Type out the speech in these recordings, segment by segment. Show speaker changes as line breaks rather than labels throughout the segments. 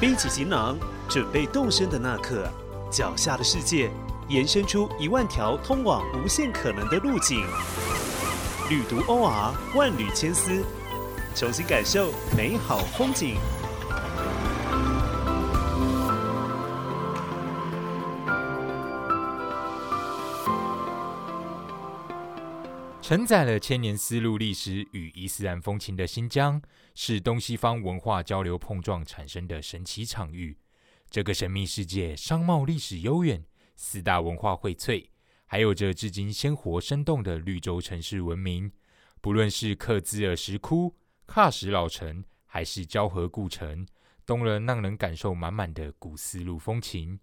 背起行囊，准备动身的那刻，脚下的世界延伸出一万条通往无限可能的路径。旅途 OR 万缕千丝，重新感受美好风景。
承载了千年丝路历史与伊斯兰风情的新疆，是东西方文化交流碰撞产生的神奇场域。这个神秘世界，商贸历史悠远，四大文化荟萃，还有着至今鲜活生动的绿洲城市文明。不论是克孜尔石窟、喀什老城，还是交河故城，都能让人感受满满的古丝路风情。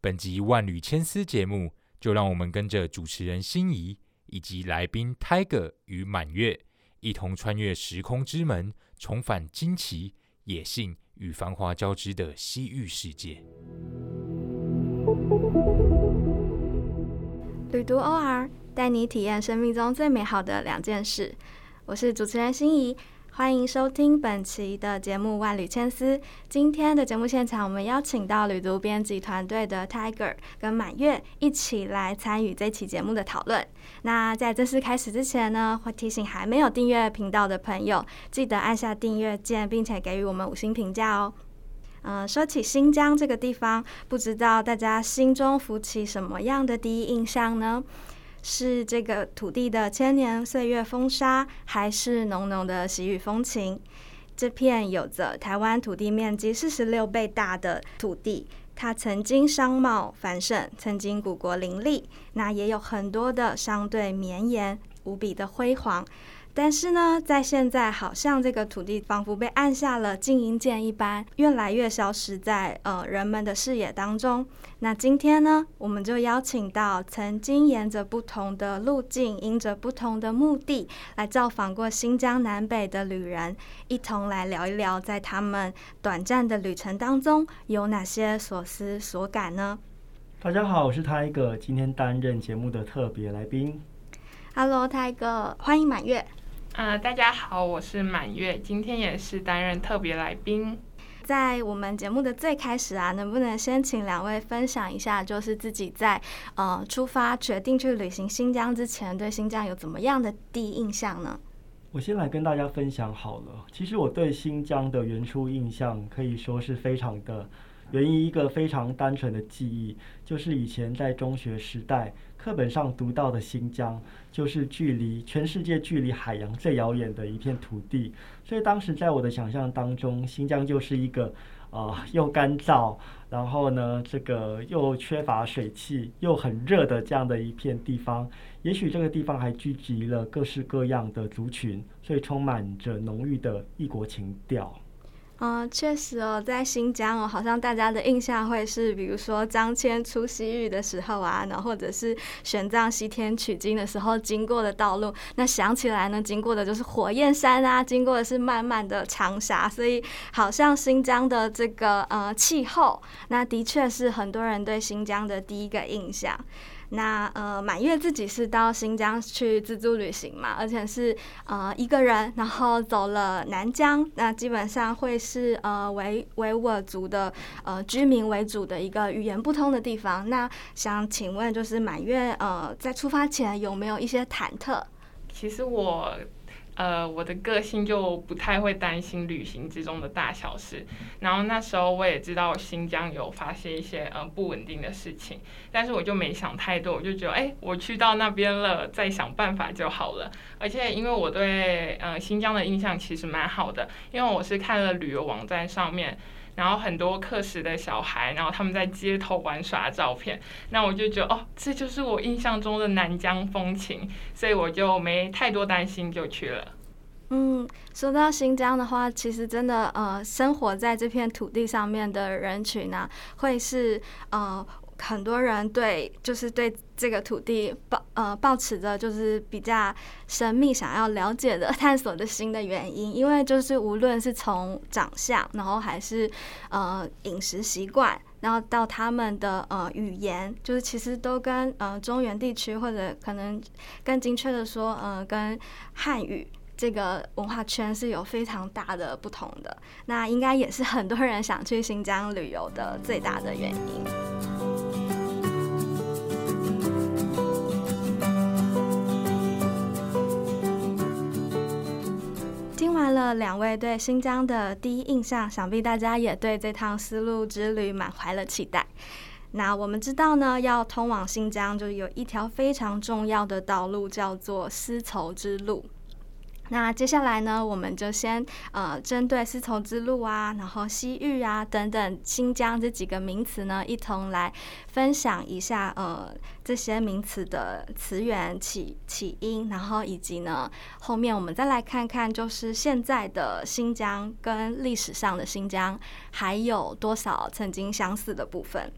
本集万缕千丝节目，就让我们跟着主持人心仪。以及来宾 Tiger 与满月一同穿越时空之门，重返惊奇、野性与繁华交织的西域世界。
旅途 OR 带你体验生命中最美好的两件事。我是主持人心仪。欢迎收听本期的节目《万缕千丝》。今天的节目现场，我们邀请到旅读编辑团队的 Tiger 跟满月一起来参与这期节目的讨论。那在正式开始之前呢，会提醒还没有订阅频道的朋友，记得按下订阅键，并且给予我们五星评价哦。嗯，说起新疆这个地方，不知道大家心中浮起什么样的第一印象呢？是这个土地的千年岁月风沙，还是浓浓的西域风情？这片有着台湾土地面积四十六倍大的土地，它曾经商贸繁盛，曾经古国林立，那也有很多的相对绵延，无比的辉煌。但是呢，在现在，好像这个土地仿佛被按下了静音键一般，越来越消失在呃人们的视野当中。那今天呢，我们就邀请到曾经沿着不同的路径，因着不同的目的来造访过新疆南北的旅人，一同来聊一聊，在他们短暂的旅程当中有哪些所思所感呢？
大家好，我是泰哥，今天担任节目的特别来宾。
Hello，泰哥，欢迎满月。
呃，大家好，我是满月，今天也是担任特别来宾。
在我们节目的最开始啊，能不能先请两位分享一下，就是自己在呃出发决定去旅行新疆之前，对新疆有怎么样的第一印象呢？
我先来跟大家分享好了。其实我对新疆的原初印象可以说是非常的，源于一个非常单纯的记忆，就是以前在中学时代。课本上读到的新疆，就是距离全世界距离海洋最遥远的一片土地。所以当时在我的想象当中，新疆就是一个啊又干燥，然后呢这个又缺乏水汽，又很热的这样的一片地方。也许这个地方还聚集了各式各样的族群，所以充满着浓郁的异国情调。
嗯，确实哦，在新疆哦，好像大家的印象会是，比如说张骞出西域的时候啊，然后或者是玄奘西天取经的时候经过的道路。那想起来呢，经过的就是火焰山啊，经过的是漫漫的长沙，所以好像新疆的这个呃气候，那的确是很多人对新疆的第一个印象。那呃，满月自己是到新疆去自助旅行嘛，而且是呃一个人，然后走了南疆，那基本上会是呃维维吾尔族的呃居民为主的一个语言不通的地方。那想请问，就是满月呃在出发前有没有一些忐忑？
其实我。呃，我的个性就不太会担心旅行之中的大小事。然后那时候我也知道新疆有发生一些呃不稳定的事情，但是我就没想太多，我就觉得哎，我去到那边了，再想办法就好了。而且因为我对呃新疆的印象其实蛮好的，因为我是看了旅游网站上面。然后很多课时的小孩，然后他们在街头玩耍的照片，那我就觉得哦，这就是我印象中的南疆风情，所以我就没太多担心就去了。
嗯，说到新疆的话，其实真的呃，生活在这片土地上面的人群呢，会是呃。很多人对就是对这个土地抱呃抱持着就是比较神秘想要了解的探索的心的原因，因为就是无论是从长相，然后还是呃饮食习惯，然后到他们的呃语言，就是其实都跟呃中原地区或者可能更精确的说，呃跟汉语。这个文化圈是有非常大的不同的。那应该也是很多人想去新疆旅游的最大的原因。了两位对新疆的第一印象，想必大家也对这趟丝路之旅满怀了期待。那我们知道呢，要通往新疆，就有一条非常重要的道路，叫做丝绸之路。那接下来呢，我们就先呃针对丝绸之路啊，然后西域啊等等新疆这几个名词呢，一同来分享一下呃这些名词的词源起起因，然后以及呢后面我们再来看看，就是现在的新疆跟历史上的新疆还有多少曾经相似的部分。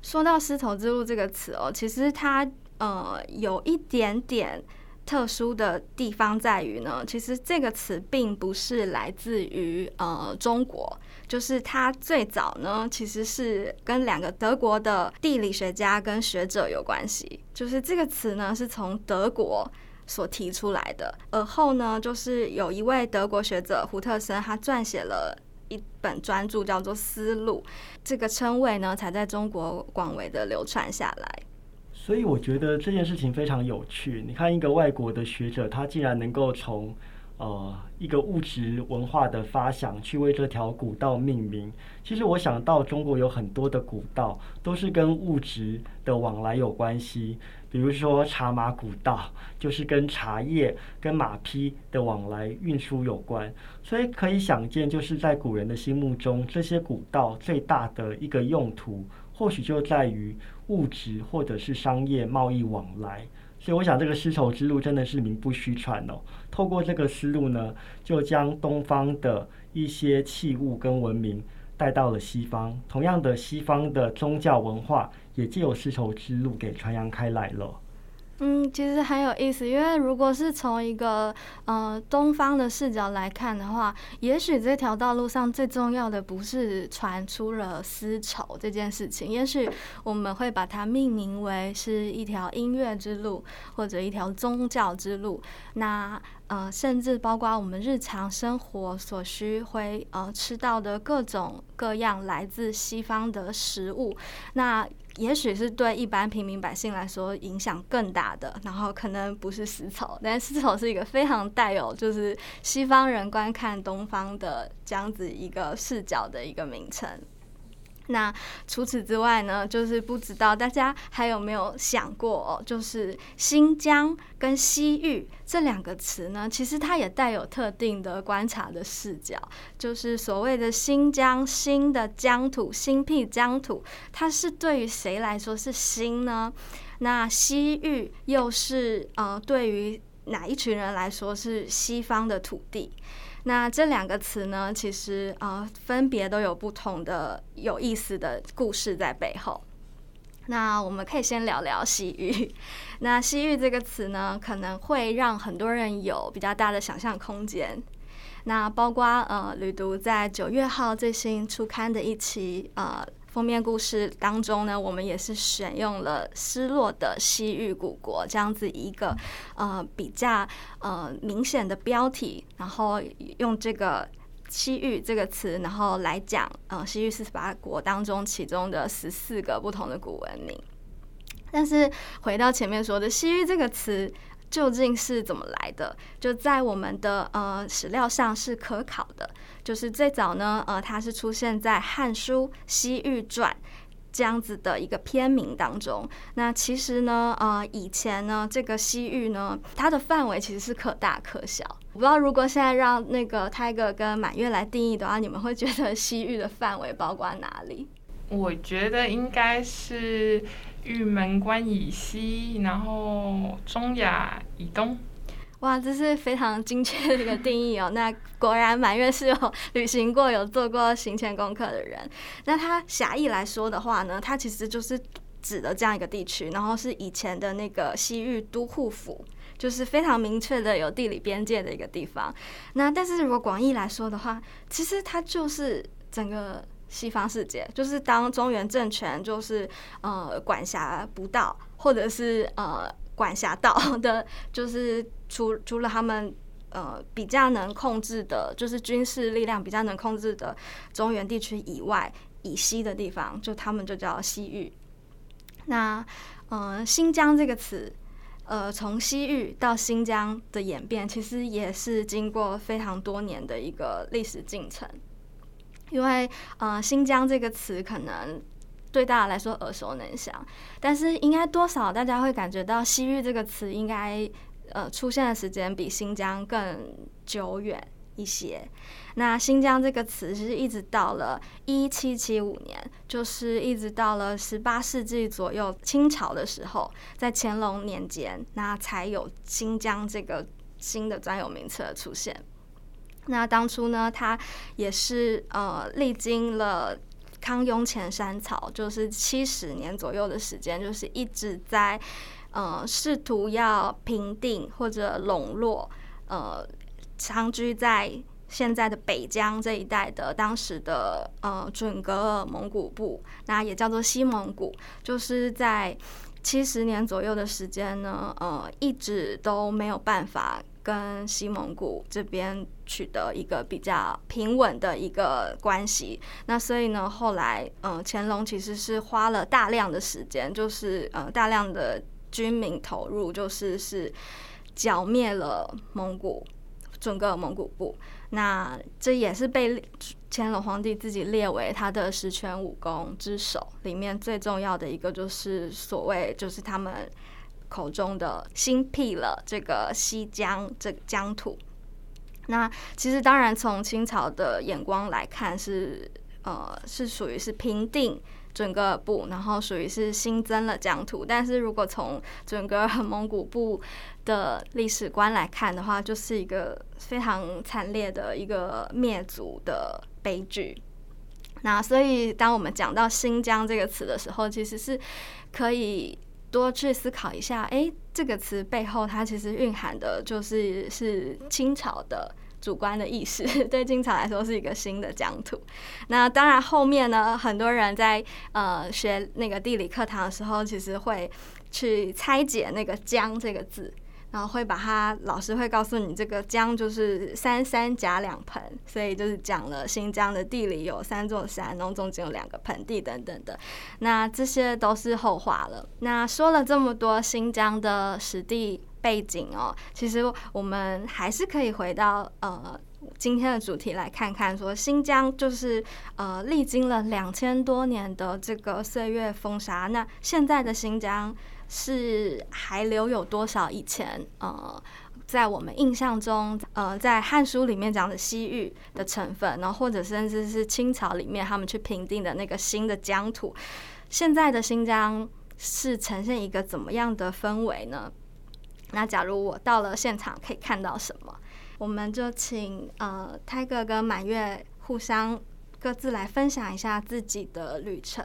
说到丝绸之路这个词哦，其实它呃有一点点。特殊的地方在于呢，其实这个词并不是来自于呃中国，就是它最早呢其实是跟两个德国的地理学家跟学者有关系，就是这个词呢是从德国所提出来的，而后呢就是有一位德国学者胡特森，他撰写了一本专著叫做《丝路》，这个称谓呢才在中国广为的流传下来。
所以我觉得这件事情非常有趣。你看，一个外国的学者，他竟然能够从呃一个物质文化的发想去为这条古道命名。其实我想到中国有很多的古道都是跟物质的往来有关系，比如说茶马古道就是跟茶叶、跟马匹的往来运输有关。所以可以想见，就是在古人的心目中，这些古道最大的一个用途，或许就在于。物质或者是商业贸易往来，所以我想这个丝绸之路真的是名不虚传哦。透过这个思路呢，就将东方的一些器物跟文明带到了西方，同样的，西方的宗教文化也借由丝绸之路给传扬开来了。
嗯，其实很有意思，因为如果是从一个呃东方的视角来看的话，也许这条道路上最重要的不是传出了丝绸这件事情，也许我们会把它命名为是一条音乐之路，或者一条宗教之路。那呃，甚至包括我们日常生活所需会呃吃到的各种各样来自西方的食物，那。也许是对一般平民百姓来说影响更大的，然后可能不是丝绸，但丝绸是一个非常带有就是西方人观看东方的这样子一个视角的一个名称。那除此之外呢，就是不知道大家还有没有想过，就是新疆跟西域这两个词呢，其实它也带有特定的观察的视角。就是所谓的新疆新的疆土新辟疆土，它是对于谁来说是新呢？那西域又是呃对于哪一群人来说是西方的土地？那这两个词呢，其实啊，分别都有不同的有意思的故事在背后。那我们可以先聊聊西域。那西域这个词呢，可能会让很多人有比较大的想象空间。那包括呃，旅读在九月号最新出刊的一期啊。封面故事当中呢，我们也是选用了失落的西域古国这样子一个呃比较呃明显的标题，然后用这个西域这个词，然后来讲呃西域四十八国当中其中的十四个不同的古文明。但是回到前面说的西域这个词。究竟是怎么来的？就在我们的呃史料上是可考的，就是最早呢，呃，它是出现在《汉书·西域传》这样子的一个篇名当中。那其实呢，呃，以前呢，这个西域呢，它的范围其实是可大可小。我不知道如果现在让那个泰戈跟满月来定义的话，你们会觉得西域的范围包括哪里？
我觉得应该是。玉门关以西，然后中亚以东。
哇，这是非常精确的一个定义哦。那果然满月是有旅行过、有做过行前功课的人。那它狭义来说的话呢，它其实就是指的这样一个地区，然后是以前的那个西域都护府，就是非常明确的有地理边界的一个地方。那但是如果广义来说的话，其实它就是整个。西方世界就是当中原政权就是呃管辖不到，或者是呃管辖到的，就是除除了他们呃比较能控制的，就是军事力量比较能控制的中原地区以外以西的地方，就他们就叫西域。那呃，新疆这个词，呃，从西域到新疆的演变，其实也是经过非常多年的一个历史进程。因为呃，新疆这个词可能对大家来说耳熟能详，但是应该多少大家会感觉到西域这个词应该呃出现的时间比新疆更久远一些。那新疆这个词是一直到了一七七五年，就是一直到了十八世纪左右清朝的时候，在乾隆年间，那才有新疆这个新的专有名词的出现。那当初呢，他也是呃历经了康雍乾山草，就是七十年左右的时间，就是一直在呃试图要平定或者笼络呃长居在现在的北疆这一带的当时的呃准噶尔蒙古部，那也叫做西蒙古，就是在七十年左右的时间呢，呃一直都没有办法。跟西蒙古这边取得一个比较平稳的一个关系，那所以呢，后来嗯，乾隆其实是花了大量的时间，就是呃大量的军民投入，就是是剿灭了蒙古整个蒙古部。那这也是被乾隆皇帝自己列为他的十全武功之首里面最重要的一个，就是所谓就是他们。口中的新辟了这个西疆这个疆土，那其实当然从清朝的眼光来看是呃是属于是平定整个部，然后属于是新增了疆土，但是如果从整个蒙古部的历史观来看的话，就是一个非常惨烈的一个灭族的悲剧。那所以当我们讲到新疆这个词的时候，其实是可以。多去思考一下，哎，这个词背后它其实蕴含的就是是清朝的主观的意识，对清朝来说是一个新的疆土。那当然后面呢，很多人在呃学那个地理课堂的时候，其实会去拆解那个“疆”这个字。然后会把它，老师会告诉你，这个江就是三山夹两盆，所以就是讲了新疆的地理有三座山，然后中间有两个盆地等等的。那这些都是后话了。那说了这么多新疆的实地背景哦，其实我们还是可以回到呃今天的主题来看看，说新疆就是呃历经了两千多年的这个岁月风沙，那现在的新疆。是还留有多少以前呃，在我们印象中呃，在《汉书》里面讲的西域的成分，然后或者甚至是清朝里面他们去评定的那个新的疆土，现在的新疆是呈现一个怎么样的氛围呢？那假如我到了现场，可以看到什么？我们就请呃泰哥跟满月互相各自来分享一下自己的旅程。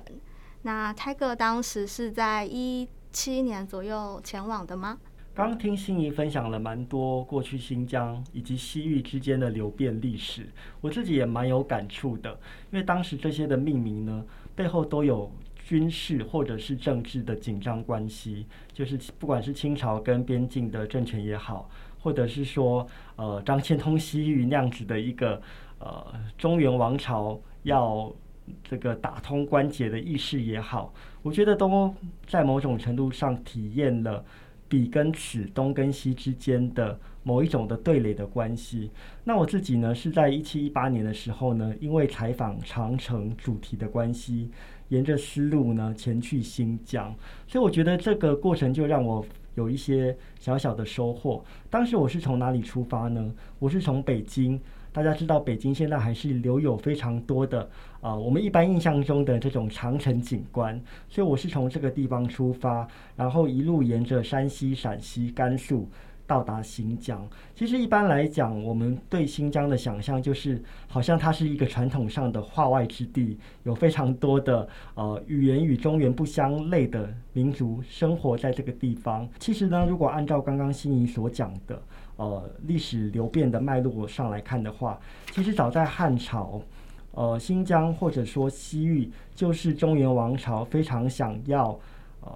那泰哥当时是在一。七年左右前往的吗？
刚听心仪分享了蛮多过去新疆以及西域之间的流变历史，我自己也蛮有感触的。因为当时这些的命名呢，背后都有军事或者是政治的紧张关系，就是不管是清朝跟边境的政权也好，或者是说呃张骞通西域那样子的一个呃中原王朝要。这个打通关节的意识也好，我觉得都在某种程度上体验了彼跟此、东跟西之间的某一种的对垒的关系。那我自己呢，是在一七一八年的时候呢，因为采访长城主题的关系，沿着丝路呢前去新疆，所以我觉得这个过程就让我有一些小小的收获。当时我是从哪里出发呢？我是从北京。大家知道，北京现在还是留有非常多的啊，我们一般印象中的这种长城景观。所以我是从这个地方出发，然后一路沿着山西、陕西、甘肃。到达新疆，其实一般来讲，我们对新疆的想象就是，好像它是一个传统上的化外之地，有非常多的呃语言与中原不相类的民族生活在这个地方。其实呢，如果按照刚刚心仪所讲的呃历史流变的脉络上来看的话，其实早在汉朝，呃新疆或者说西域，就是中原王朝非常想要呃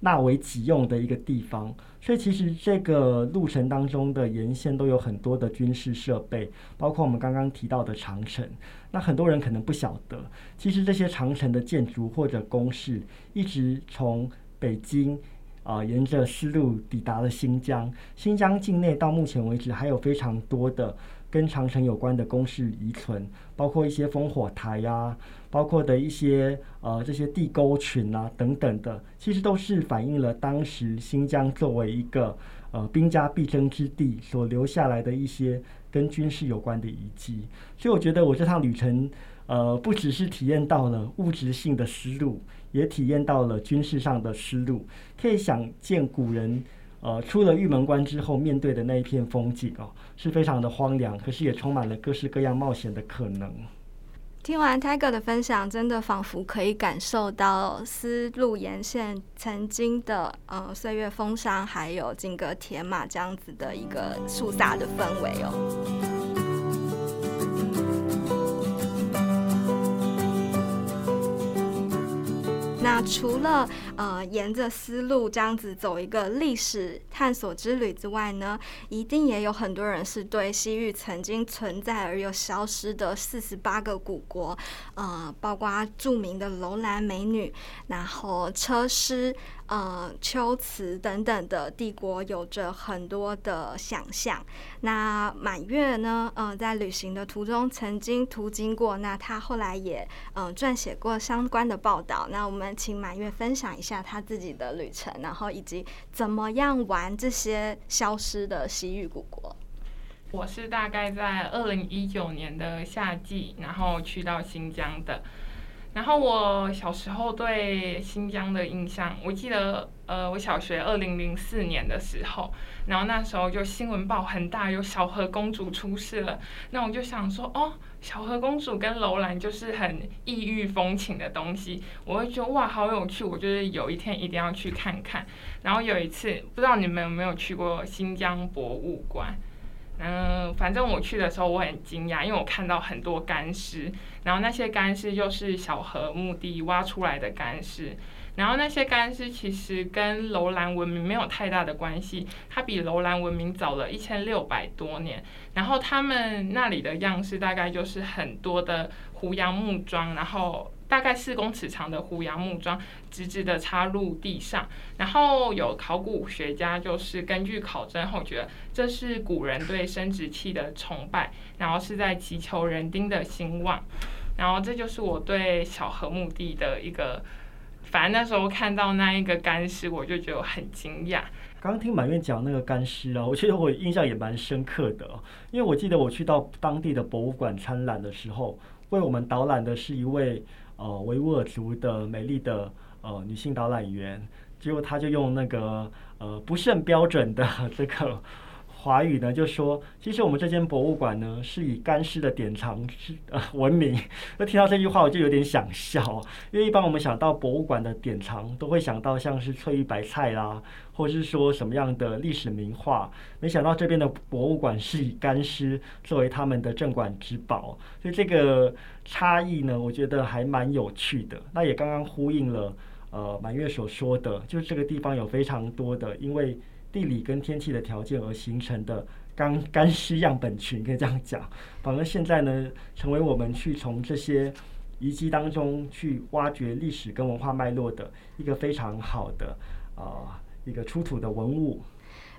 纳为己用的一个地方。所以其实这个路程当中的沿线都有很多的军事设备，包括我们刚刚提到的长城。那很多人可能不晓得，其实这些长城的建筑或者工事，一直从北京啊沿着丝路抵达了新疆。新疆境内到目前为止还有非常多的跟长城有关的工事遗存，包括一些烽火台呀。包括的一些呃这些地沟群啊等等的，其实都是反映了当时新疆作为一个呃兵家必争之地所留下来的一些跟军事有关的遗迹。所以我觉得我这趟旅程呃不只是体验到了物质性的丝路，也体验到了军事上的丝路。可以想见古人呃出了玉门关之后面对的那一片风景哦，是非常的荒凉，可是也充满了各式各样冒险的可能。
听完 Tiger 的分享，真的仿佛可以感受到丝路沿线曾经的呃岁月风沙，还有金戈铁马这样子的一个肃杀的氛围哦。那除了呃沿着丝路这样子走一个历史探索之旅之外呢，一定也有很多人是对西域曾经存在而又消失的四十八个古国，呃，包括著名的楼兰美女，然后车师。呃，秋瓷等等的帝国有着很多的想象。那满月呢？呃，在旅行的途中曾经途经过，那他后来也嗯撰写过相关的报道。那我们请满月分享一下他自己的旅程，然后以及怎么样玩这些消失的西域古国。
我是大概在二零一九年的夏季，然后去到新疆的。然后我小时候对新疆的印象，我记得，呃，我小学二零零四年的时候，然后那时候就新闻报很大，有小河公主出事了，那我就想说，哦，小河公主跟楼兰就是很异域风情的东西，我会觉得哇，好有趣，我就是有一天一定要去看看。然后有一次，不知道你们有没有去过新疆博物馆？嗯，反正我去的时候我很惊讶，因为我看到很多干尸，然后那些干尸就是小河墓地挖出来的干尸，然后那些干尸其实跟楼兰文明没有太大的关系，它比楼兰文明早了一千六百多年，然后他们那里的样式大概就是很多的胡杨木桩，然后。大概四公尺长的胡杨木桩，直直的插入地上。然后有考古学家就是根据考证后，觉得这是古人对生殖器的崇拜，然后是在祈求人丁的兴旺。然后这就是我对小河墓地的一个，反正那时候看到那一个干尸，我就觉得很惊讶。
刚刚听满月讲那个干尸啊，我其实我印象也蛮深刻的，因为我记得我去到当地的博物馆参览的时候，为我们导览的是一位。呃，维吾尔族的美丽的呃女性导览员，结果她就用那个呃不甚标准的这个华语呢，就说，其实我们这间博物馆呢是以干尸的典藏之呃闻名。那听到这句话，我就有点想笑，因为一般我们想到博物馆的典藏，都会想到像是翠玉白菜啦。或者是说什么样的历史名画？没想到这边的博物馆是以干尸作为他们的镇馆之宝，所以这个差异呢，我觉得还蛮有趣的。那也刚刚呼应了呃满月所说的，就是这个地方有非常多的因为地理跟天气的条件而形成的干干湿样本群，可以这样讲。反而现在呢，成为我们去从这些遗迹当中去挖掘历史跟文化脉络的一个非常好的啊。一个出土的文物。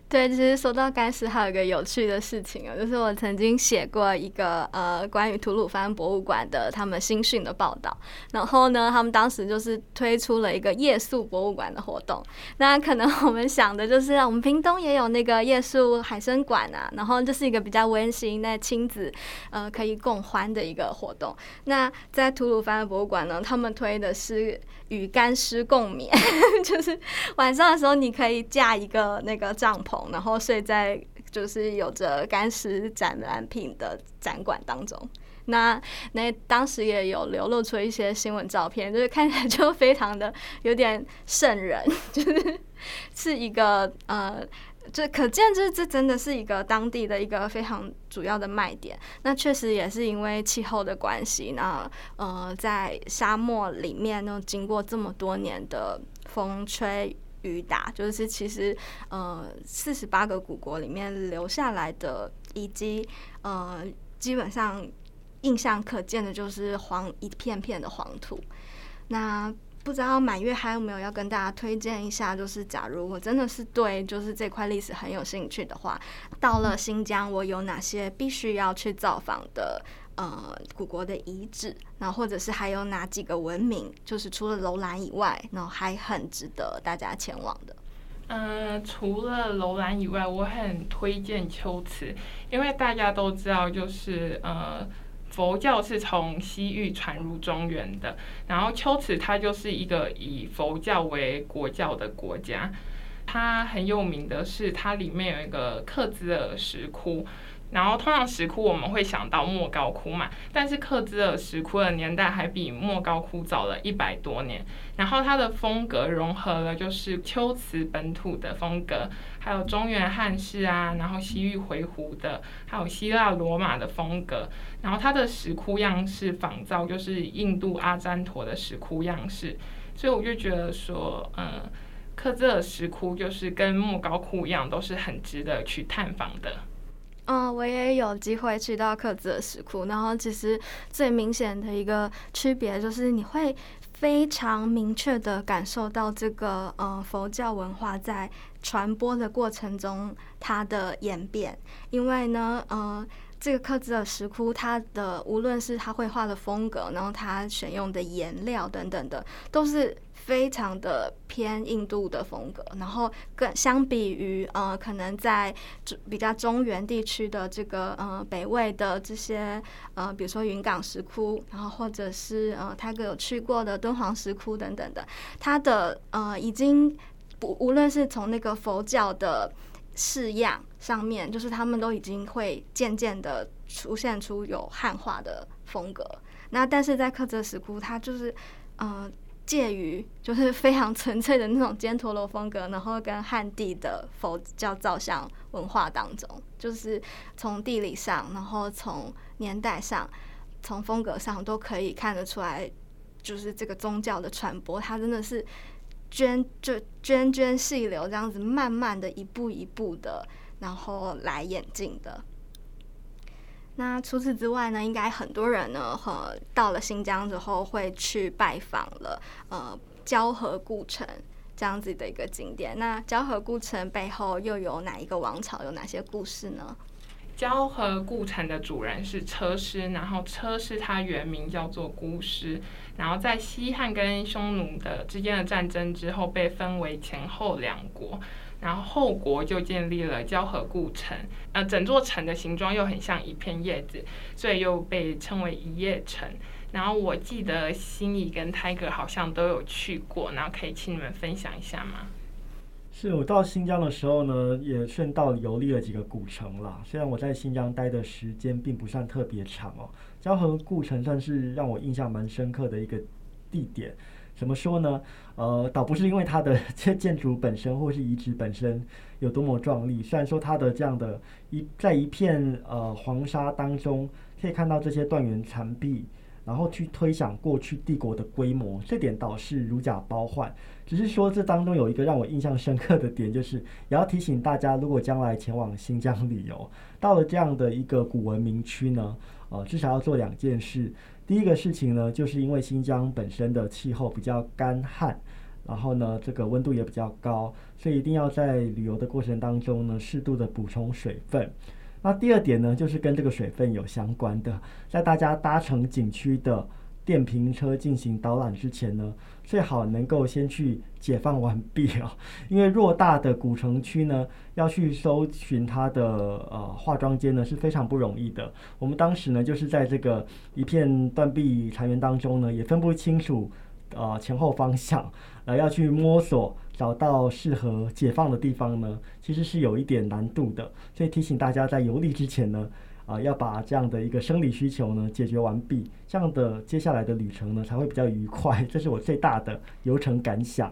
对，其实说到干尸，还有一个有趣的事情啊，就是我曾经写过一个呃关于吐鲁番博物馆的他们新训的报道，然后呢，他们当时就是推出了一个夜宿博物馆的活动。那可能我们想的就是，我们屏东也有那个夜宿海参馆啊，然后这是一个比较温馨、那亲子呃可以共欢的一个活动。那在吐鲁番博物馆呢，他们推的是与干尸共眠，就是晚上的时候你可以架一个那个帐篷。然后睡在就是有着干尸展览品的展馆当中，那那当时也有流露出一些新闻照片，就是看起来就非常的有点瘆人，就是 是一个呃，这可见这这真的是一个当地的一个非常主要的卖点。那确实也是因为气候的关系，那呃在沙漠里面呢，经过这么多年的风吹。余达，就是其实呃四十八个古国里面留下来的遗迹，呃基本上印象可见的就是黄一片片的黄土。那不知道满月还有没有要跟大家推荐一下？就是假如我真的是对就是这块历史很有兴趣的话，到了新疆我有哪些必须要去造访的呃古国的遗址？然后或者是还有哪几个文明，就是除了楼兰以外，然后还很值得大家前往的？
嗯，除了楼兰以外，我很推荐秋瓷，因为大家都知道，就是呃。佛教是从西域传入中原的，然后秋瓷它就是一个以佛教为国教的国家，它很有名的是它里面有一个克孜尔石窟。然后通常石窟我们会想到莫高窟嘛，但是克孜尔石窟的年代还比莫高窟早了一百多年。然后它的风格融合了就是秋瓷本土的风格，还有中原汉式啊，然后西域回鹘的，还有希腊罗马的风格。然后它的石窟样式仿造就是印度阿占陀的石窟样式，所以我就觉得说，嗯，克孜尔石窟就是跟莫高窟一样，都是很值得去探访的。
嗯，我也有机会去到克孜尔石窟，然后其实最明显的一个区别就是你会非常明确的感受到这个呃佛教文化在传播的过程中它的演变，因为呢，呃，这个克孜尔石窟它的无论是它绘画的风格，然后它选用的颜料等等的，都是。非常的偏印度的风格，然后更相比于呃，可能在比较中原地区的这个呃北魏的这些呃，比如说云冈石窟，然后或者是呃泰戈有去过的敦煌石窟等等的，它的呃已经不无论是从那个佛教的式样上面，就是他们都已经会渐渐的出现出有汉化的风格。那但是在克孜石窟，它就是呃。介于就是非常纯粹的那种犍陀罗风格，然后跟汉地的佛教造像文化当中，就是从地理上，然后从年代上，从风格上都可以看得出来，就是这个宗教的传播，它真的是涓就涓涓细流这样子，慢慢的一步一步的，然后来演进的。那除此之外呢，应该很多人呢，和到了新疆之后会去拜访了呃交河故城这样子的一个景点。那交河故城背后又有哪一个王朝，有哪些故事呢？
交河故城的主人是车师，然后车师他原名叫做孤师，然后在西汉跟匈奴的之间的战争之后，被分为前后两国。然后后国就建立了交河故城，呃，整座城的形状又很像一片叶子，所以又被称为一叶城。然后我记得心仪跟 Tiger 好像都有去过，然后可以请你们分享一下吗？
是我到新疆的时候呢，也顺道游历了几个古城啦。虽然我在新疆待的时间并不算特别长哦，交河故城算是让我印象蛮深刻的一个地点。怎么说呢？呃，倒不是因为它的 这建筑本身或是遗址本身有多么壮丽，虽然说它的这样的一在一片呃黄沙当中可以看到这些断垣残壁，然后去推想过去帝国的规模，这点倒是如假包换。只是说这当中有一个让我印象深刻的点，就是也要提醒大家，如果将来前往新疆旅游，到了这样的一个古文明区呢，呃，至少要做两件事。第一个事情呢，就是因为新疆本身的气候比较干旱，然后呢，这个温度也比较高，所以一定要在旅游的过程当中呢，适度的补充水分。那第二点呢，就是跟这个水分有相关的，在大家搭乘景区的。电瓶车进行导览之前呢，最好能够先去解放完毕哦，因为偌大的古城区呢，要去搜寻它的呃化妆间呢是非常不容易的。我们当时呢就是在这个一片断壁残垣当中呢，也分不清楚呃前后方向，呃要去摸索找到适合解放的地方呢，其实是有一点难度的。所以提醒大家在游历之前呢。啊，要把这样的一个生理需求呢解决完毕，这样的接下来的旅程呢才会比较愉快。这是我最大的游程感想。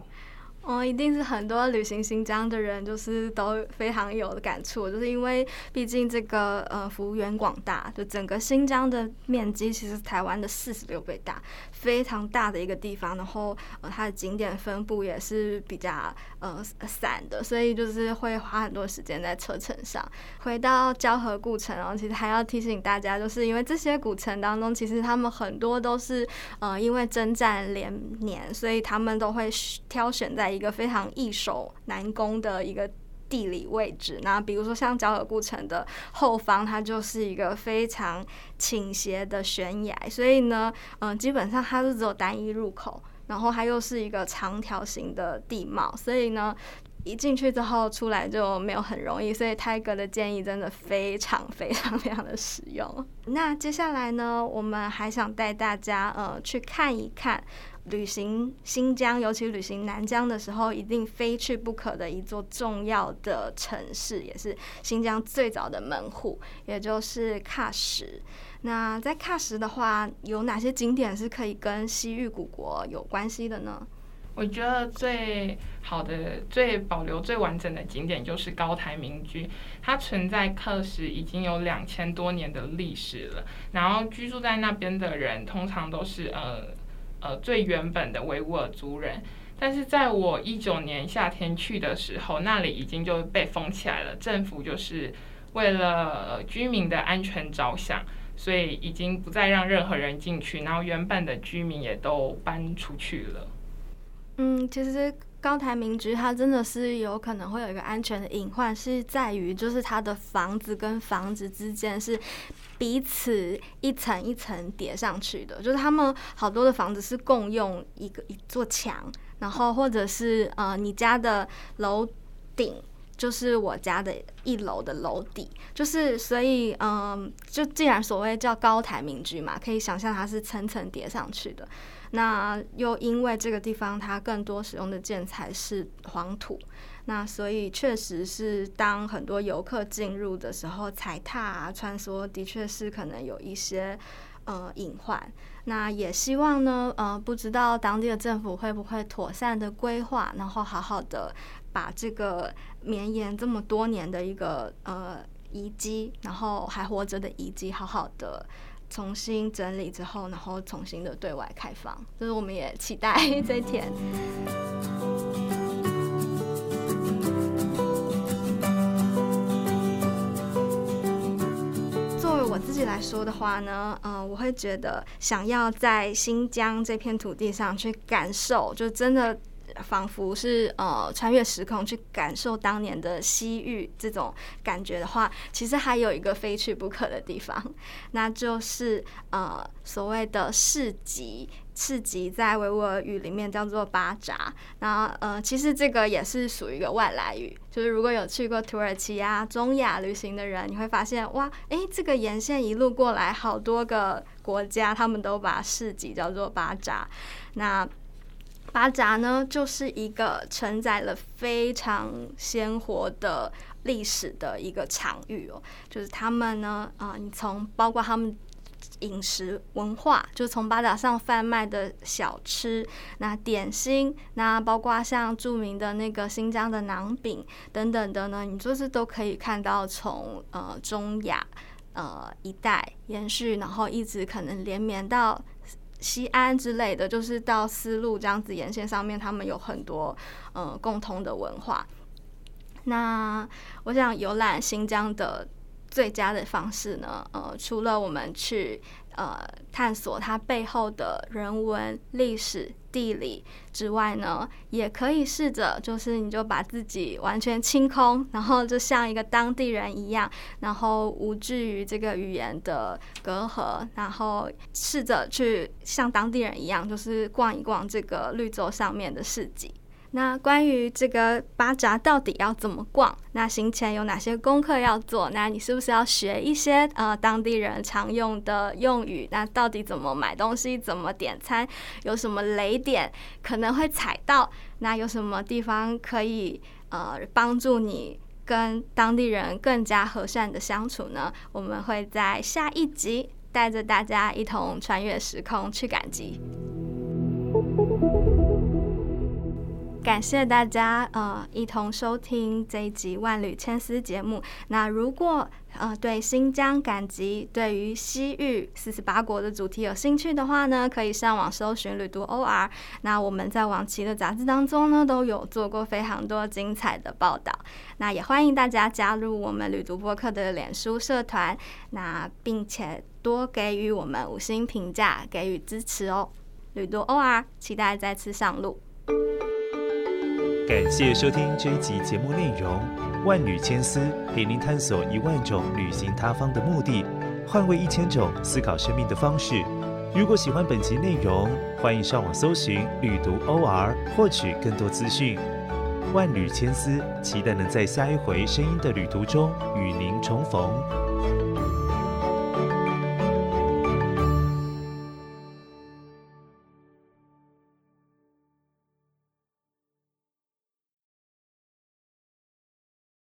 哦，一定是很多旅行新疆的人，就是都非常有感触，就是因为毕竟这个呃幅员广大，就整个新疆的面积其实台湾的四十六倍大，非常大的一个地方，然后呃它的景点分布也是比较呃散的，所以就是会花很多时间在车程上。回到交河古城哦，其实还要提醒大家，就是因为这些古城当中，其实他们很多都是呃因为征战连年，所以他们都会挑选在。一个非常易守难攻的一个地理位置，那比如说像交河故城的后方，它就是一个非常倾斜的悬崖，所以呢，嗯，基本上它是只有单一入口，然后它又是一个长条形的地貌，所以呢，一进去之后出来就没有很容易，所以泰哥的建议真的非常非常非常的实用。那接下来呢，我们还想带大家呃去看一看。旅行新疆，尤其旅行南疆的时候，一定非去不可的一座重要的城市，也是新疆最早的门户，也就是喀什。那在喀什的话，有哪些景点是可以跟西域古国有关系的呢？
我觉得最好的、最保留最完整的景点就是高台民居，它存在喀什已经有两千多年的历史了。然后居住在那边的人，通常都是呃。呃，最原本的维吾尔族人，但是在我一九年夏天去的时候，那里已经就被封起来了。政府就是为了居民的安全着想，所以已经不再让任何人进去，然后原本的居民也都搬出去了。
嗯，其实。高台民居，它真的是有可能会有一个安全的隐患，是在于就是它的房子跟房子之间是彼此一层一层叠上去的，就是他们好多的房子是共用一个一座墙，然后或者是呃你家的楼顶就是我家的一楼的楼底，就是所以嗯，就既然所谓叫高台民居嘛，可以想象它是层层叠上去的。那又因为这个地方它更多使用的建材是黄土，那所以确实是当很多游客进入的时候踩踏啊穿梭，的确是可能有一些呃隐患。那也希望呢，呃，不知道当地的政府会不会妥善的规划，然后好好的把这个绵延这么多年的一个呃遗迹，然后还活着的遗迹，好好的。重新整理之后，然后重新的对外开放，就是我们也期待 这一天。作为我自己来说的话呢，嗯，我会觉得想要在新疆这片土地上去感受，就真的。仿佛是呃穿越时空去感受当年的西域这种感觉的话，其实还有一个非去不可的地方，那就是呃所谓的市集。市集在维吾尔语里面叫做巴扎，那呃其实这个也是属于一个外来语，就是如果有去过土耳其啊、中亚旅行的人，你会发现哇，诶，这个沿线一路过来，好多个国家他们都把市集叫做巴扎，那。巴扎呢，就是一个承载了非常鲜活的历史的一个场域哦。就是他们呢，啊，你从包括他们饮食文化，就从巴扎上贩卖的小吃、那点心，那包括像著名的那个新疆的馕饼等等的呢，你就是都可以看到从呃中亚呃一带延续，然后一直可能连绵到。西安之类的，就是到丝路这样子沿线上面，他们有很多呃共同的文化。那我想游览新疆的最佳的方式呢，呃，除了我们去。呃，探索它背后的人文、历史、地理之外呢，也可以试着，就是你就把自己完全清空，然后就像一个当地人一样，然后无惧于这个语言的隔阂，然后试着去像当地人一样，就是逛一逛这个绿洲上面的市集。那关于这个巴扎到底要怎么逛？那行前有哪些功课要做？那你是不是要学一些呃当地人常用的用语？那到底怎么买东西？怎么点餐？有什么雷点可能会踩到？那有什么地方可以呃帮助你跟当地人更加和善的相处呢？我们会在下一集带着大家一同穿越时空去赶集。感谢大家呃一同收听这一集《万缕千丝》节目。那如果呃对新疆赶集、对于西域四十八国的主题有兴趣的话呢，可以上网搜寻旅读 OR。那我们在往期的杂志当中呢，都有做过非常多精彩的报道。那也欢迎大家加入我们旅读播客的脸书社团，那并且多给予我们五星评价，给予支持哦。旅读 OR，期待再次上路。
感谢收听这一集节目内容，万缕千丝陪您探索一万种旅行他方的目的，换位一千种思考生命的方式。如果喜欢本集内容，欢迎上网搜寻“旅读 OR” 获取更多资讯。万缕千丝，期待能在下一回声音的旅途中与您重逢。